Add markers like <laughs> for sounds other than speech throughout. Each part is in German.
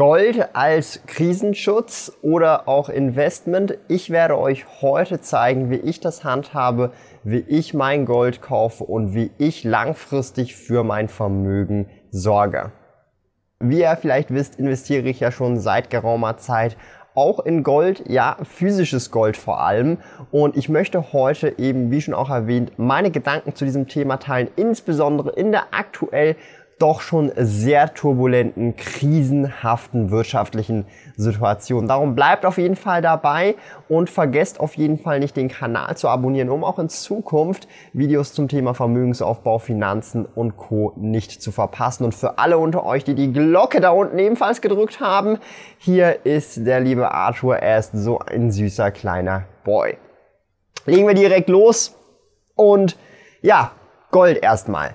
Gold als Krisenschutz oder auch Investment. Ich werde euch heute zeigen, wie ich das handhabe, wie ich mein Gold kaufe und wie ich langfristig für mein Vermögen sorge. Wie ihr vielleicht wisst, investiere ich ja schon seit geraumer Zeit auch in Gold, ja, physisches Gold vor allem. Und ich möchte heute eben, wie schon auch erwähnt, meine Gedanken zu diesem Thema teilen, insbesondere in der aktuell doch schon sehr turbulenten, krisenhaften wirtschaftlichen Situation. Darum bleibt auf jeden Fall dabei und vergesst auf jeden Fall nicht den Kanal zu abonnieren, um auch in Zukunft Videos zum Thema Vermögensaufbau, Finanzen und Co. nicht zu verpassen. Und für alle unter euch, die die Glocke da unten ebenfalls gedrückt haben, hier ist der liebe Arthur. Er ist so ein süßer kleiner Boy. Legen wir direkt los und ja, Gold erstmal.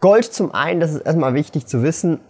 Gold zum einen, das ist erstmal wichtig zu wissen,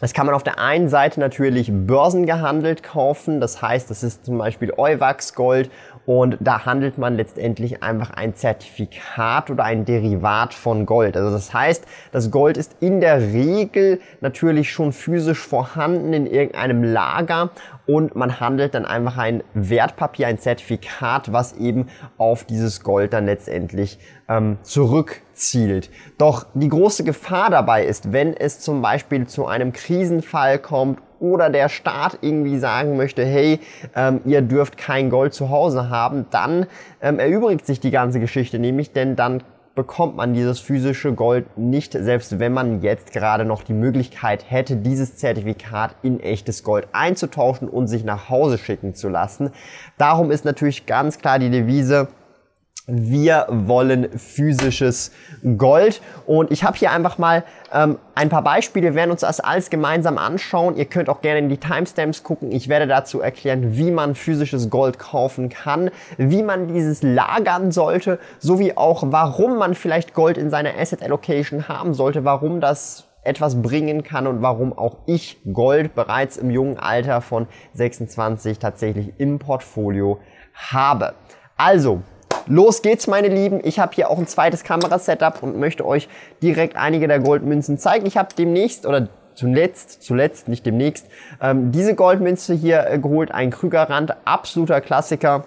das kann man auf der einen Seite natürlich börsengehandelt kaufen. Das heißt, das ist zum Beispiel Euwax Gold und da handelt man letztendlich einfach ein Zertifikat oder ein Derivat von Gold. Also das heißt, das Gold ist in der Regel natürlich schon physisch vorhanden in irgendeinem Lager und man handelt dann einfach ein Wertpapier, ein Zertifikat, was eben auf dieses Gold dann letztendlich ähm, zurückzielt. Doch die große Gefahr dabei ist, wenn es zum Beispiel zu einem Krisenfall kommt oder der Staat irgendwie sagen möchte, hey, ähm, ihr dürft kein Gold zu Hause haben, dann ähm, erübrigt sich die ganze Geschichte nämlich, denn dann bekommt man dieses physische Gold nicht, selbst wenn man jetzt gerade noch die Möglichkeit hätte, dieses Zertifikat in echtes Gold einzutauschen und sich nach Hause schicken zu lassen. Darum ist natürlich ganz klar die Devise, wir wollen physisches Gold. Und ich habe hier einfach mal ähm, ein paar Beispiele. Wir werden uns das alles gemeinsam anschauen. Ihr könnt auch gerne in die Timestamps gucken. Ich werde dazu erklären, wie man physisches Gold kaufen kann, wie man dieses lagern sollte, sowie auch, warum man vielleicht Gold in seiner Asset Allocation haben sollte, warum das etwas bringen kann und warum auch ich Gold bereits im jungen Alter von 26 tatsächlich im Portfolio habe. Also, Los geht's, meine Lieben. Ich habe hier auch ein zweites Kamerasetup und möchte euch direkt einige der Goldmünzen zeigen. Ich habe demnächst oder zuletzt, zuletzt, nicht demnächst, ähm, diese Goldmünze hier äh, geholt, ein Krügerrand, absoluter Klassiker.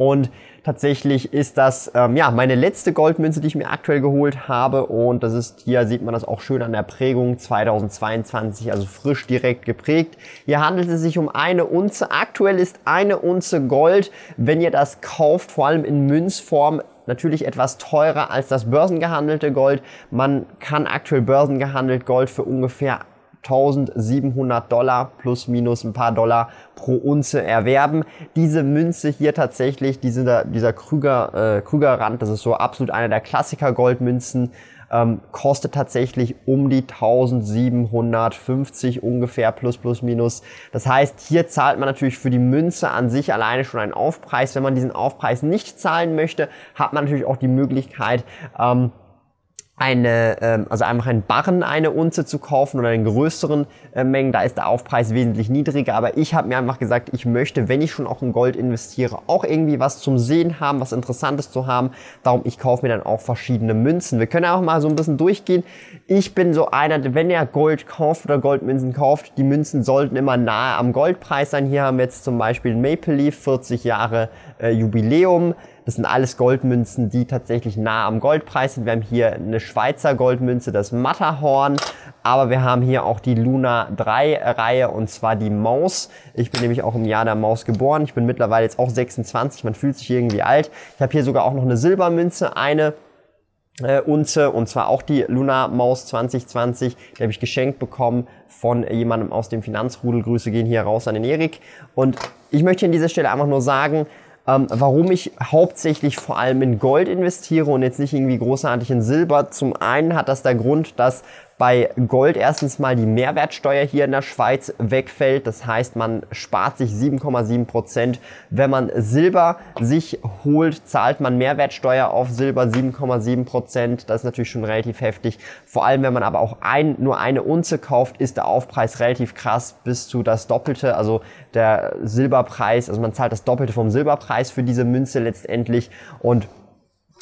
Und tatsächlich ist das ähm, ja meine letzte Goldmünze, die ich mir aktuell geholt habe. Und das ist hier sieht man das auch schön an der Prägung 2022, also frisch direkt geprägt. Hier handelt es sich um eine Unze. Aktuell ist eine Unze Gold, wenn ihr das kauft, vor allem in Münzform, natürlich etwas teurer als das börsengehandelte Gold. Man kann aktuell börsengehandelt Gold für ungefähr 1700 Dollar plus minus ein paar Dollar pro Unze erwerben. Diese Münze hier tatsächlich, dieser, dieser Krüger, äh, Krügerrand, das ist so absolut einer der Klassiker Goldmünzen, ähm, kostet tatsächlich um die 1750 ungefähr plus plus minus. Das heißt, hier zahlt man natürlich für die Münze an sich alleine schon einen Aufpreis. Wenn man diesen Aufpreis nicht zahlen möchte, hat man natürlich auch die Möglichkeit, ähm, eine, ähm, also einfach einen Barren eine Unze zu kaufen oder in größeren äh, Mengen, da ist der Aufpreis wesentlich niedriger. Aber ich habe mir einfach gesagt, ich möchte, wenn ich schon auch in Gold investiere, auch irgendwie was zum Sehen haben, was Interessantes zu haben. Darum, ich kaufe mir dann auch verschiedene Münzen. Wir können auch mal so ein bisschen durchgehen. Ich bin so einer, wenn ihr Gold kauft oder Goldmünzen kauft, die Münzen sollten immer nahe am Goldpreis sein. Hier haben wir jetzt zum Beispiel Maple Leaf, 40 Jahre äh, Jubiläum. Das sind alles Goldmünzen, die tatsächlich nah am Goldpreis sind. Wir haben hier eine Schweizer Goldmünze, das Matterhorn. Aber wir haben hier auch die Luna 3 Reihe und zwar die Maus. Ich bin nämlich auch im Jahr der Maus geboren. Ich bin mittlerweile jetzt auch 26. Man fühlt sich irgendwie alt. Ich habe hier sogar auch noch eine Silbermünze, eine äh, Unze und zwar auch die Luna Maus 2020. Die habe ich geschenkt bekommen von jemandem aus dem Finanzrudel. Grüße gehen hier raus an den Erik. Und ich möchte an dieser Stelle einfach nur sagen, ähm, warum ich hauptsächlich vor allem in Gold investiere und jetzt nicht irgendwie großartig in Silber. Zum einen hat das der Grund, dass bei Gold erstens mal die Mehrwertsteuer hier in der Schweiz wegfällt. Das heißt, man spart sich 7,7 Prozent. Wenn man Silber sich holt, zahlt man Mehrwertsteuer auf Silber 7,7 Prozent. Das ist natürlich schon relativ heftig. Vor allem, wenn man aber auch ein, nur eine Unze kauft, ist der Aufpreis relativ krass bis zu das Doppelte. Also der Silberpreis, also man zahlt das Doppelte vom Silberpreis für diese Münze letztendlich. Und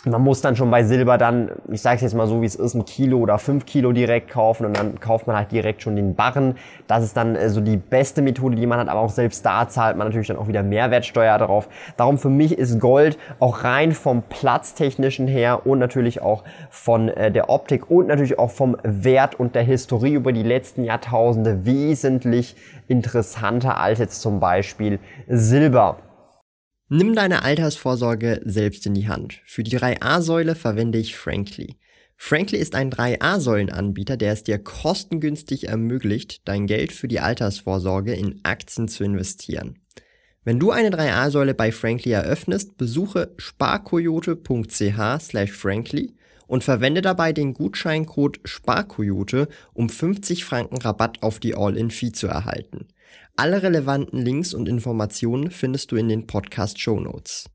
man muss dann schon bei Silber dann, ich sage es jetzt mal so, wie es ist, ein Kilo oder fünf Kilo direkt kaufen und dann kauft man halt direkt schon den Barren. Das ist dann äh, so die beste Methode, die man hat, aber auch selbst da zahlt man natürlich dann auch wieder Mehrwertsteuer darauf. Darum für mich ist Gold auch rein vom Platztechnischen her und natürlich auch von äh, der Optik und natürlich auch vom Wert und der Historie über die letzten Jahrtausende wesentlich interessanter als jetzt zum Beispiel Silber. Nimm deine Altersvorsorge selbst in die Hand. Für die 3a-Säule verwende ich Frankly. Frankly ist ein 3a-Säulen-Anbieter, der es dir kostengünstig ermöglicht, dein Geld für die Altersvorsorge in Aktien zu investieren. Wenn du eine 3a-Säule bei Frankly eröffnest, besuche sparkoyote.ch slash frankly und verwende dabei den Gutscheincode SPARKOYOTE, um 50 Franken Rabatt auf die All-in-Fee zu erhalten. Alle relevanten Links und Informationen findest du in den Podcast Show Notes.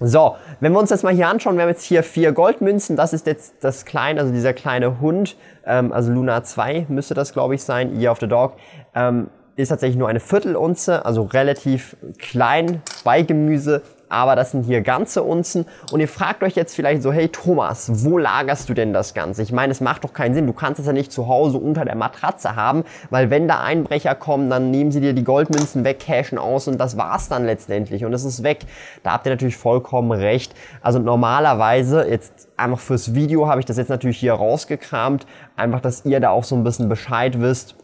So, wenn wir uns das mal hier anschauen, wir haben jetzt hier vier Goldmünzen, das ist jetzt das kleine, also dieser kleine Hund, ähm, also Luna 2 müsste das glaube ich sein, Year of the Dog, ähm, ist tatsächlich nur eine Viertelunze, also relativ klein bei Gemüse, aber das sind hier ganze Unzen. Und ihr fragt euch jetzt vielleicht so, hey Thomas, wo lagerst du denn das Ganze? Ich meine, es macht doch keinen Sinn. Du kannst es ja nicht zu Hause unter der Matratze haben, weil wenn da Einbrecher kommen, dann nehmen sie dir die Goldmünzen weg, cashen aus und das war's dann letztendlich und es ist weg. Da habt ihr natürlich vollkommen recht. Also normalerweise, jetzt einfach fürs Video habe ich das jetzt natürlich hier rausgekramt, einfach, dass ihr da auch so ein bisschen Bescheid wisst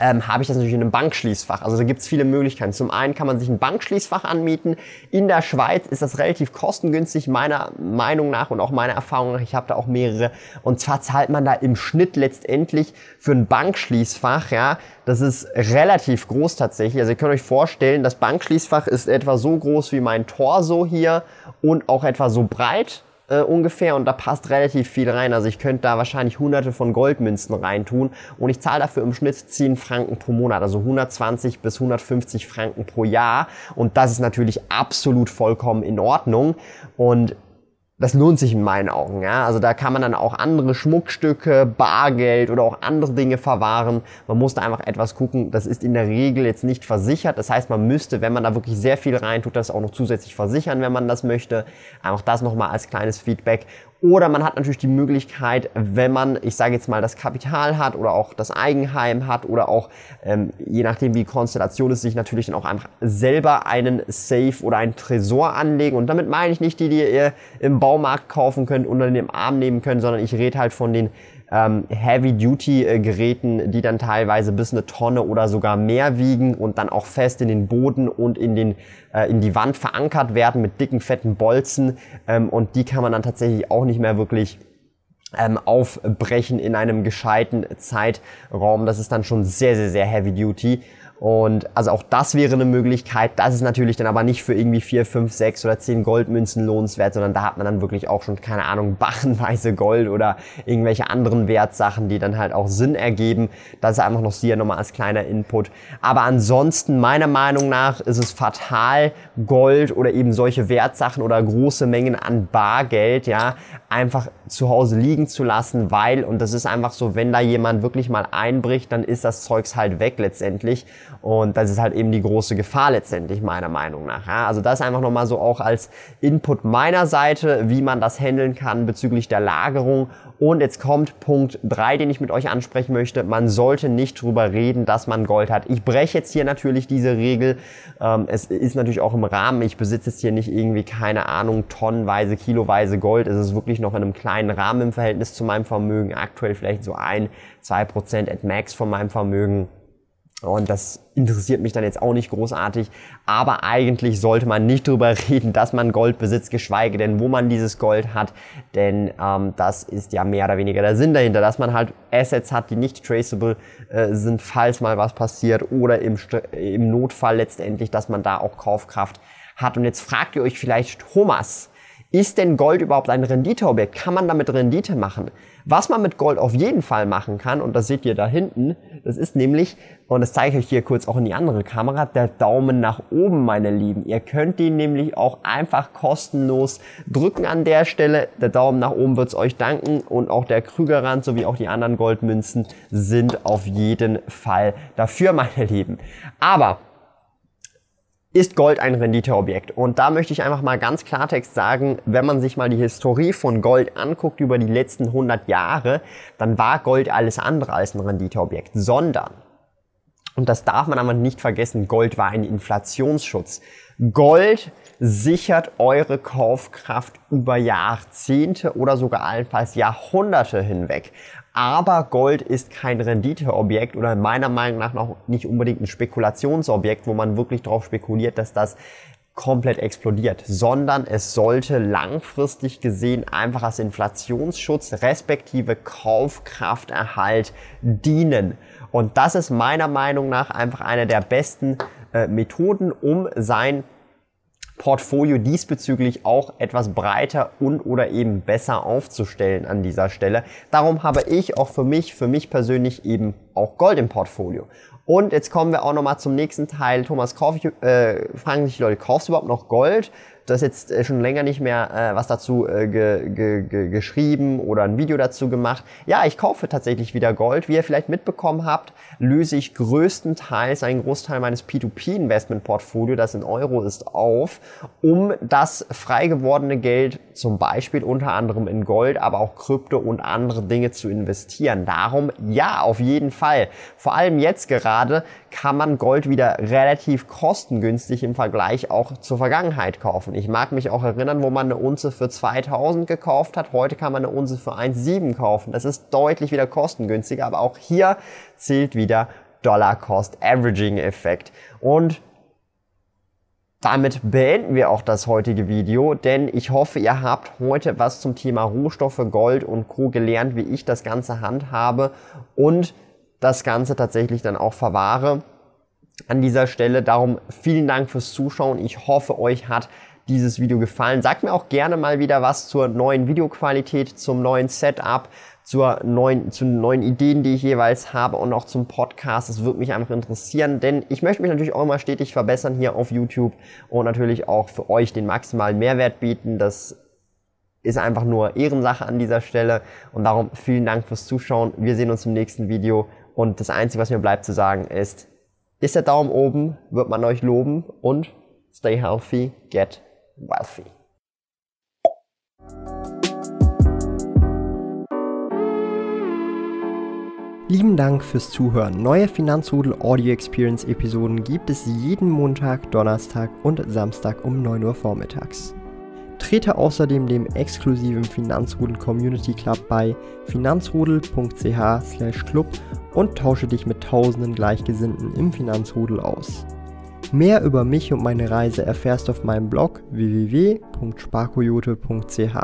ähm, habe ich das natürlich in einem Bankschließfach. Also da gibt es viele Möglichkeiten. Zum einen kann man sich ein Bankschließfach anmieten. In der Schweiz ist das relativ kostengünstig, meiner Meinung nach und auch meiner Erfahrung nach. Ich habe da auch mehrere. Und zwar zahlt man da im Schnitt letztendlich für ein Bankschließfach, ja, das ist relativ groß tatsächlich. Also ihr könnt euch vorstellen, das Bankschließfach ist etwa so groß wie mein Torso hier und auch etwa so breit äh, ungefähr. Und da passt relativ viel rein. Also ich könnte da wahrscheinlich hunderte von Goldmünzen reintun. Und ich zahle dafür im Schnitt 10 Franken pro Monat, also 120 bis 150 Franken pro Jahr. Und das ist natürlich absolut vollkommen in Ordnung. Und das lohnt sich in meinen Augen. Ja? Also da kann man dann auch andere Schmuckstücke, Bargeld oder auch andere Dinge verwahren. Man muss da einfach etwas gucken. Das ist in der Regel jetzt nicht versichert. Das heißt, man müsste, wenn man da wirklich sehr viel reintut, das auch noch zusätzlich versichern, wenn man das möchte. Einfach das nochmal als kleines Feedback. Oder man hat natürlich die Möglichkeit, wenn man, ich sage jetzt mal, das Kapital hat oder auch das Eigenheim hat oder auch, ähm, je nachdem wie Konstellation ist, sich natürlich dann auch einfach selber einen Safe oder einen Tresor anlegen. Und damit meine ich nicht die, die ihr im Baumarkt kaufen könnt und in den Arm nehmen könnt, sondern ich rede halt von den ähm, Heavy-Duty-Geräten, die dann teilweise bis eine Tonne oder sogar mehr wiegen und dann auch fest in den Boden und in, den, äh, in die Wand verankert werden mit dicken, fetten Bolzen. Ähm, und die kann man dann tatsächlich auch nicht mehr wirklich ähm, aufbrechen in einem gescheiten Zeitraum. Das ist dann schon sehr, sehr, sehr Heavy Duty. Und also auch das wäre eine Möglichkeit. Das ist natürlich dann aber nicht für irgendwie vier, fünf, sechs oder zehn Goldmünzen lohnenswert, sondern da hat man dann wirklich auch schon, keine Ahnung, <laughs> bachenweise Gold oder irgendwelche anderen Wertsachen, die dann halt auch Sinn ergeben. Das ist einfach noch hier nochmal als kleiner Input. Aber ansonsten, meiner Meinung nach, ist es fatal, Gold oder eben solche Wertsachen oder große Mengen an Bargeld, ja, einfach zu Hause liegen zu lassen, weil, und das ist einfach so, wenn da jemand wirklich mal einbricht, dann ist das Zeugs halt weg letztendlich. Und das ist halt eben die große Gefahr letztendlich meiner Meinung nach. Ja, also das einfach nochmal so auch als Input meiner Seite, wie man das handeln kann bezüglich der Lagerung. Und jetzt kommt Punkt drei, den ich mit euch ansprechen möchte. Man sollte nicht drüber reden, dass man Gold hat. Ich breche jetzt hier natürlich diese Regel. Ähm, es ist natürlich auch im Rahmen. Ich besitze jetzt hier nicht irgendwie, keine Ahnung, tonnenweise, kiloweise Gold. Es ist wirklich noch in einem kleinen Rahmen im Verhältnis zu meinem Vermögen. Aktuell vielleicht so ein, zwei Prozent at max von meinem Vermögen. Und das interessiert mich dann jetzt auch nicht großartig. Aber eigentlich sollte man nicht drüber <laughs> reden, dass man Gold besitzt, geschweige denn, wo man dieses Gold hat. Denn ähm, das ist ja mehr oder weniger der Sinn dahinter, dass man halt Assets hat, die nicht traceable äh, sind, falls mal was passiert oder im, im Notfall letztendlich, dass man da auch Kaufkraft hat. Und jetzt fragt ihr euch vielleicht, Thomas, ist denn Gold überhaupt ein Renditeobjekt? Kann man damit Rendite machen? Was man mit Gold auf jeden Fall machen kann, und das seht ihr da hinten, das ist nämlich, und das zeige ich euch hier kurz auch in die andere Kamera, der Daumen nach oben, meine Lieben. Ihr könnt den nämlich auch einfach kostenlos drücken an der Stelle. Der Daumen nach oben wird's euch danken und auch der Krügerrand sowie auch die anderen Goldmünzen sind auf jeden Fall dafür, <laughs> meine Lieben. Aber ist Gold ein Renditeobjekt? Und da möchte ich einfach mal ganz Klartext sagen, wenn man sich mal die Historie von Gold anguckt über die letzten 100 Jahre, dann war Gold alles andere als ein Renditeobjekt, sondern, und das darf man aber nicht vergessen, Gold war ein Inflationsschutz. Gold sichert eure Kaufkraft über Jahrzehnte oder sogar allenfalls Jahrhunderte hinweg. Aber Gold ist kein Renditeobjekt oder meiner Meinung nach noch nicht unbedingt ein Spekulationsobjekt, wo man wirklich darauf spekuliert, dass das komplett explodiert, sondern es sollte langfristig gesehen einfach als Inflationsschutz respektive Kaufkrafterhalt dienen. Und das ist meiner Meinung nach einfach eine der besten äh, Methoden, um sein Portfolio diesbezüglich auch etwas breiter und oder eben besser aufzustellen an dieser Stelle. Darum habe ich auch für mich, für mich persönlich eben auch Gold im Portfolio. Und jetzt kommen wir auch nochmal zum nächsten Teil. Thomas, kauf ich, äh, fragen sich die Leute, kaufst du überhaupt noch Gold? Du hast jetzt äh, schon länger nicht mehr äh, was dazu äh, ge, ge, ge, geschrieben oder ein Video dazu gemacht. Ja, ich kaufe tatsächlich wieder Gold. Wie ihr vielleicht mitbekommen habt, löse ich größtenteils einen Großteil meines P2P-Investment-Portfolio, das in Euro ist, auf, um das frei gewordene Geld zum Beispiel unter anderem in Gold, aber auch Krypto und andere Dinge zu investieren. Darum ja, auf jeden Fall. Vor allem jetzt gerade kann man Gold wieder relativ kostengünstig im Vergleich auch zur Vergangenheit kaufen. Ich mag mich auch erinnern, wo man eine Unze für 2000 gekauft hat. Heute kann man eine Unze für 1,7 kaufen. Das ist deutlich wieder kostengünstiger, aber auch hier zählt wieder Dollar Cost Averaging Effekt. Und damit beenden wir auch das heutige Video, denn ich hoffe, ihr habt heute was zum Thema Rohstoffe, Gold und Co. gelernt, wie ich das Ganze handhabe und das Ganze tatsächlich dann auch verwahre. An dieser Stelle darum vielen Dank fürs Zuschauen. Ich hoffe, euch hat dieses Video gefallen. Sagt mir auch gerne mal wieder was zur neuen Videoqualität, zum neuen Setup, zur neuen, zu neuen Ideen, die ich jeweils habe und auch zum Podcast. Das würde mich einfach interessieren, denn ich möchte mich natürlich auch immer stetig verbessern hier auf YouTube und natürlich auch für euch den maximalen Mehrwert bieten. Das ist einfach nur Ehrensache an dieser Stelle und darum vielen Dank fürs Zuschauen. Wir sehen uns im nächsten Video und das Einzige, was mir bleibt zu sagen ist, ist der Daumen oben, wird man euch loben und stay healthy, get wealthy. Lieben Dank fürs Zuhören. Neue Finanzrudel Audio Experience Episoden gibt es jeden Montag, Donnerstag und Samstag um 9 Uhr vormittags. Trete außerdem dem exklusiven Finanzrudel Community Club bei finanzrudel.ch/club und tausche dich mit tausenden Gleichgesinnten im Finanzrudel aus. Mehr über mich und meine Reise erfährst du auf meinem Blog www.sparkoyote.ch.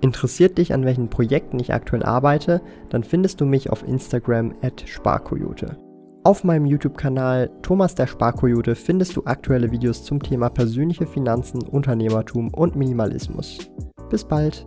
Interessiert dich, an welchen Projekten ich aktuell arbeite, dann findest du mich auf Instagram at sparkoyote. Auf meinem YouTube-Kanal Thomas der Sparkoyote findest du aktuelle Videos zum Thema persönliche Finanzen, Unternehmertum und Minimalismus. Bis bald!